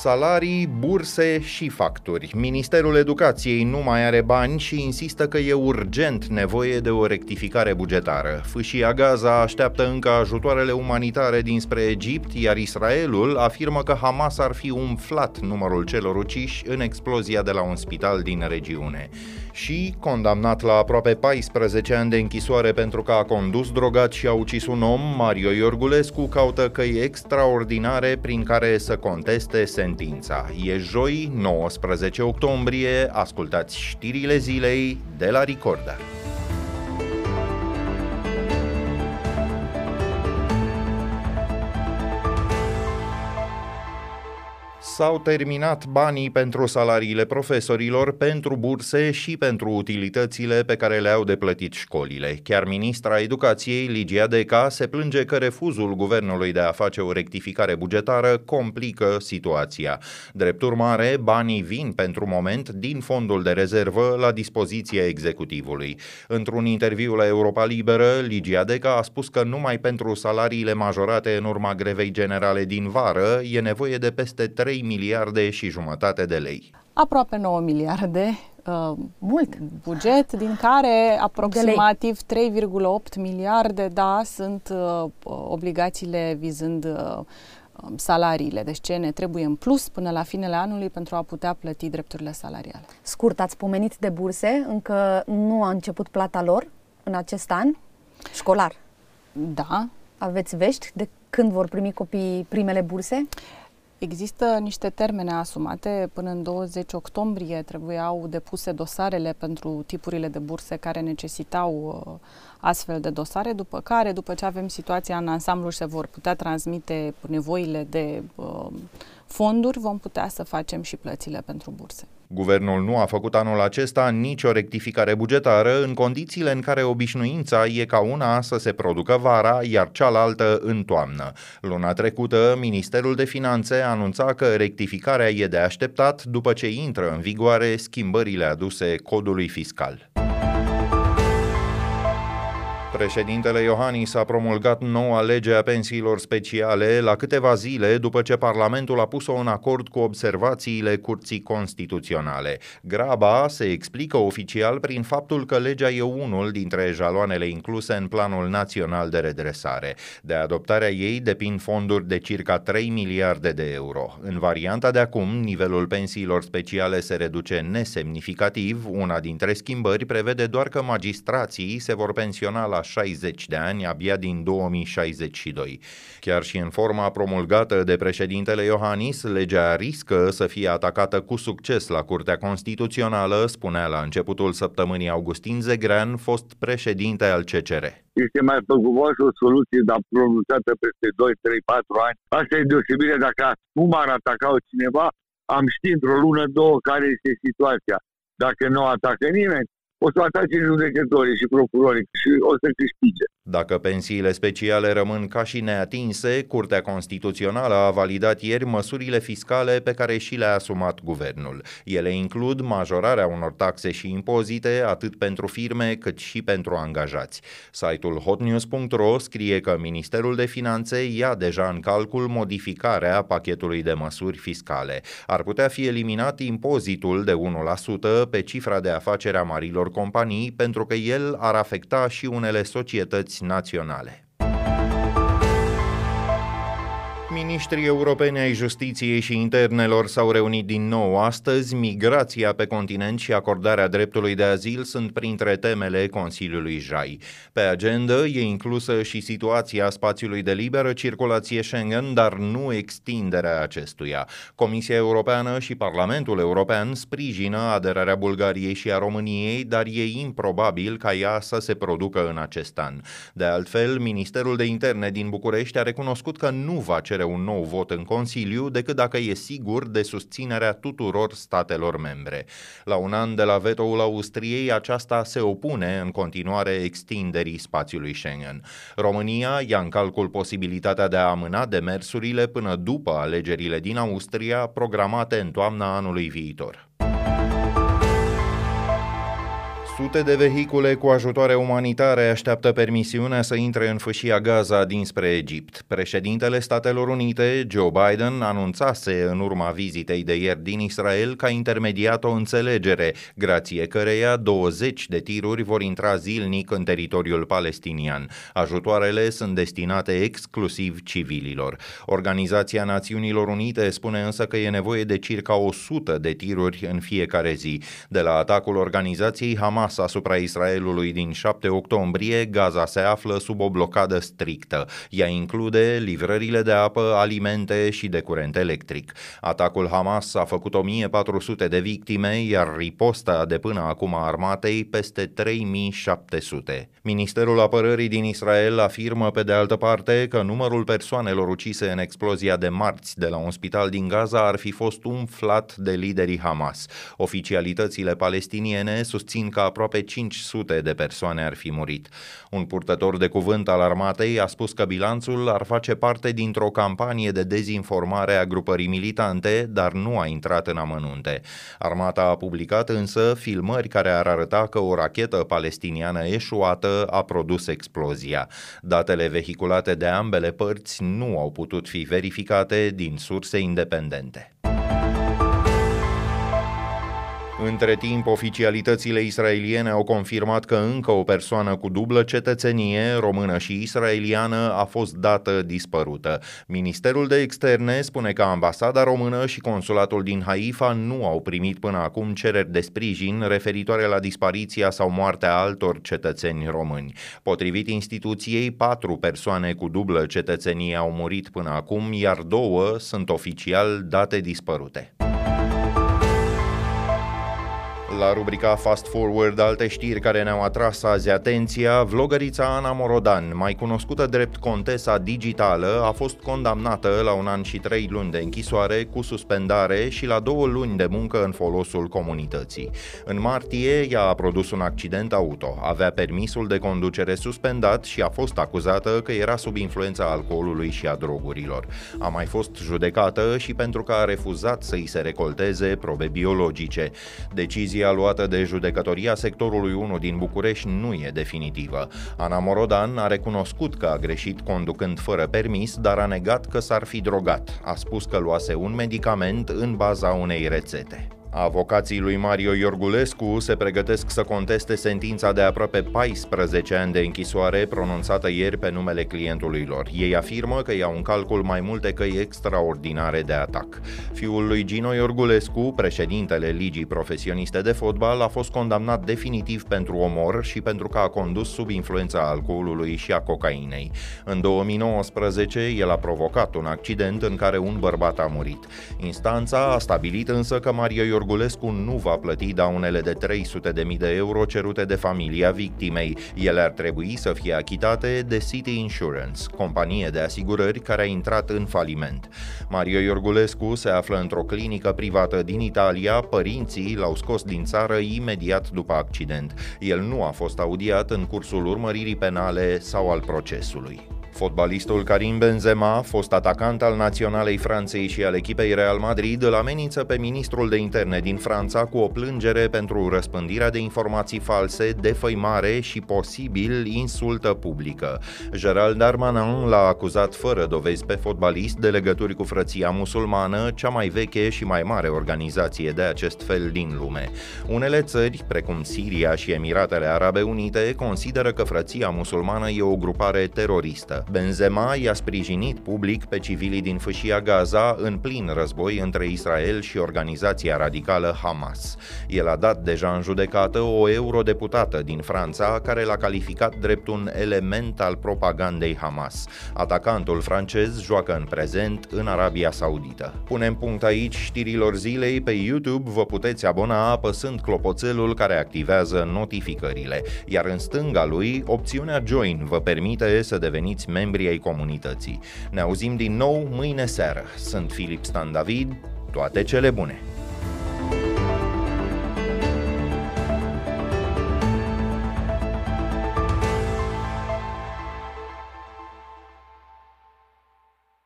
Salarii, burse și facturi. Ministerul Educației nu mai are bani și insistă că e urgent nevoie de o rectificare bugetară. Fâșia Gaza așteaptă încă ajutoarele umanitare dinspre Egipt, iar Israelul afirmă că Hamas ar fi umflat numărul celor uciși în explozia de la un spital din regiune și condamnat la aproape 14 ani de închisoare pentru că a condus drogat și a ucis un om, Mario Iorgulescu caută căi extraordinare prin care să conteste sentința. E joi, 19 octombrie, ascultați știrile zilei de la Ricorda. S-au terminat banii pentru salariile profesorilor, pentru burse și pentru utilitățile pe care le-au de plătit școlile. Chiar ministra educației, Ligia Deca, se plânge că refuzul guvernului de a face o rectificare bugetară complică situația. Drept urmare, banii vin pentru moment din fondul de rezervă la dispoziția executivului. Într-un interviu la Europa Liberă, Ligia Deca a spus că numai pentru salariile majorate în urma grevei generale din vară e nevoie de peste 3 miliarde și jumătate de lei. Aproape 9 miliarde Uh, mult buget, din care aproximativ 3,8 miliarde, da, sunt uh, obligațiile vizând uh, um, salariile. Deci ce ne trebuie în plus până la finele anului pentru a putea plăti drepturile salariale. Scurt, ați pomenit de burse, încă nu a început plata lor în acest an școlar. Da. Aveți vești de când vor primi copiii primele burse? Există niște termene asumate. Până în 20 octombrie trebuiau depuse dosarele pentru tipurile de burse care necesitau uh, astfel de dosare, după care, după ce avem situația în ansamblu și se vor putea transmite nevoile de uh, fonduri, vom putea să facem și plățile pentru burse. Guvernul nu a făcut anul acesta nicio rectificare bugetară în condițiile în care obișnuința e ca una să se producă vara, iar cealaltă în toamnă. Luna trecută, Ministerul de Finanțe anunța că rectificarea e de așteptat după ce intră în vigoare schimbările aduse codului fiscal. Președintele Iohannis a promulgat noua lege a pensiilor speciale la câteva zile după ce Parlamentul a pus-o în acord cu observațiile Curții Constituționale. Graba se explică oficial prin faptul că legea e unul dintre jaloanele incluse în Planul Național de Redresare. De adoptarea ei depind fonduri de circa 3 miliarde de euro. În varianta de acum, nivelul pensiilor speciale se reduce nesemnificativ. Una dintre schimbări prevede doar că magistrații se vor pensiona la 60 de ani abia din 2062. Chiar și în forma promulgată de președintele Iohannis, legea riscă să fie atacată cu succes la Curtea Constituțională, spunea la începutul săptămânii Augustin Zegrean, fost președinte al CCR. Este mai păguboasă o soluție, dar pronunțată peste 2, 3, 4 ani. Asta e deosebire dacă acum ar ataca cineva, am ști într-o lună, două, care este situația. Dacă nu atacă nimeni, o să atace judecătorii și procurorii și o să câștige. Dacă pensiile speciale rămân ca și neatinse, Curtea Constituțională a validat ieri măsurile fiscale pe care și le-a asumat guvernul. Ele includ majorarea unor taxe și impozite atât pentru firme cât și pentru angajați. Site-ul hotnews.ro scrie că Ministerul de Finanțe ia deja în calcul modificarea pachetului de măsuri fiscale. Ar putea fi eliminat impozitul de 1% pe cifra de afacere a marilor companii pentru că el ar afecta și unele societăți naționale. Ministrii europeni ai justiției și internelor s-au reunit din nou astăzi. Migrația pe continent și acordarea dreptului de azil sunt printre temele Consiliului JAI. Pe agenda e inclusă și situația spațiului de liberă circulație Schengen, dar nu extinderea acestuia. Comisia Europeană și Parlamentul European sprijină aderarea Bulgariei și a României, dar e improbabil ca ea să se producă în acest an. De altfel, Ministerul de Interne din București a recunoscut că nu va cere un nou vot în Consiliu decât dacă e sigur de susținerea tuturor statelor membre. La un an de la vetoul Austriei, aceasta se opune în continuare extinderii spațiului Schengen. România ia în calcul posibilitatea de a amâna demersurile până după alegerile din Austria, programate în toamna anului viitor. Sute de vehicule cu ajutoare umanitare așteaptă permisiunea să intre în fâșia Gaza dinspre Egipt. Președintele Statelor Unite, Joe Biden, anunțase în urma vizitei de ieri din Israel ca intermediat o înțelegere, grație căreia 20 de tiruri vor intra zilnic în teritoriul palestinian. Ajutoarele sunt destinate exclusiv civililor. Organizația Națiunilor Unite spune însă că e nevoie de circa 100 de tiruri în fiecare zi. De la atacul organizației Hamas asupra Israelului din 7 octombrie, Gaza se află sub o blocadă strictă. Ea include livrările de apă, alimente și de curent electric. Atacul Hamas a făcut 1400 de victime, iar riposta de până acum a armatei peste 3700. Ministerul Apărării din Israel afirmă pe de altă parte că numărul persoanelor ucise în explozia de marți de la un spital din Gaza ar fi fost umflat de liderii Hamas. Oficialitățile palestiniene susțin că aproape 500 de persoane ar fi murit. Un purtător de cuvânt al armatei a spus că bilanțul ar face parte dintr-o campanie de dezinformare a grupării militante, dar nu a intrat în amănunte. Armata a publicat însă filmări care ar arăta că o rachetă palestiniană eșuată a produs explozia. Datele vehiculate de ambele părți nu au putut fi verificate din surse independente. Între timp, oficialitățile israeliene au confirmat că încă o persoană cu dublă cetățenie, română și israeliană, a fost dată dispărută. Ministerul de Externe spune că ambasada română și consulatul din Haifa nu au primit până acum cereri de sprijin referitoare la dispariția sau moartea altor cetățeni români. Potrivit instituției, patru persoane cu dublă cetățenie au murit până acum, iar două sunt oficial date dispărute. La rubrica Fast Forward, alte știri care ne-au atras azi atenția, vlogărița Ana Morodan, mai cunoscută drept Contesa Digitală, a fost condamnată la un an și trei luni de închisoare cu suspendare și la două luni de muncă în folosul comunității. În martie, ea a produs un accident auto, avea permisul de conducere suspendat și a fost acuzată că era sub influența alcoolului și a drogurilor. A mai fost judecată și pentru că a refuzat să-i se recolteze probe biologice. Decizia luată de judecătoria sectorului 1 din București nu e definitivă. Ana Morodan a recunoscut că a greșit conducând fără permis, dar a negat că s-ar fi drogat. A spus că luase un medicament în baza unei rețete. Avocații lui Mario Iorgulescu se pregătesc să conteste sentința de aproape 14 ani de închisoare pronunțată ieri pe numele clientului lor. Ei afirmă că iau în calcul mai multe căi extraordinare de atac. Fiul lui Gino Iorgulescu, președintele Ligii Profesioniste de Fotbal, a fost condamnat definitiv pentru omor și pentru că a condus sub influența alcoolului și a cocainei. În 2019, el a provocat un accident în care un bărbat a murit. Instanța a stabilit însă că Mario Iorgulescu nu va plăti daunele de 300.000 de euro cerute de familia victimei. Ele ar trebui să fie achitate de City Insurance, companie de asigurări care a intrat în faliment. Mario Iorgulescu se află într-o clinică privată din Italia, părinții l-au scos din țară imediat după accident. El nu a fost audiat în cursul urmăririi penale sau al procesului. Fotbalistul Karim Benzema, fost atacant al naționalei Franței și al echipei Real Madrid, îl amenință pe ministrul de interne din Franța cu o plângere pentru răspândirea de informații false, defăimare și posibil insultă publică. Gerald Darmanin l-a acuzat fără dovezi pe fotbalist de legături cu frăția musulmană, cea mai veche și mai mare organizație de acest fel din lume. Unele țări, precum Siria și Emiratele Arabe Unite, consideră că frăția musulmană e o grupare teroristă. Benzema i-a sprijinit public pe civilii din fâșia Gaza în plin război între Israel și organizația radicală Hamas. El a dat deja în judecată o eurodeputată din Franța care l-a calificat drept un element al propagandei Hamas. Atacantul francez joacă în prezent în Arabia Saudită. Punem punct aici știrilor zilei pe YouTube, vă puteți abona apăsând clopoțelul care activează notificările, iar în stânga lui opțiunea Join vă permite să deveniți membri ai comunității. Ne auzim din nou mâine seară. Sunt Filip Stan David, toate cele bune!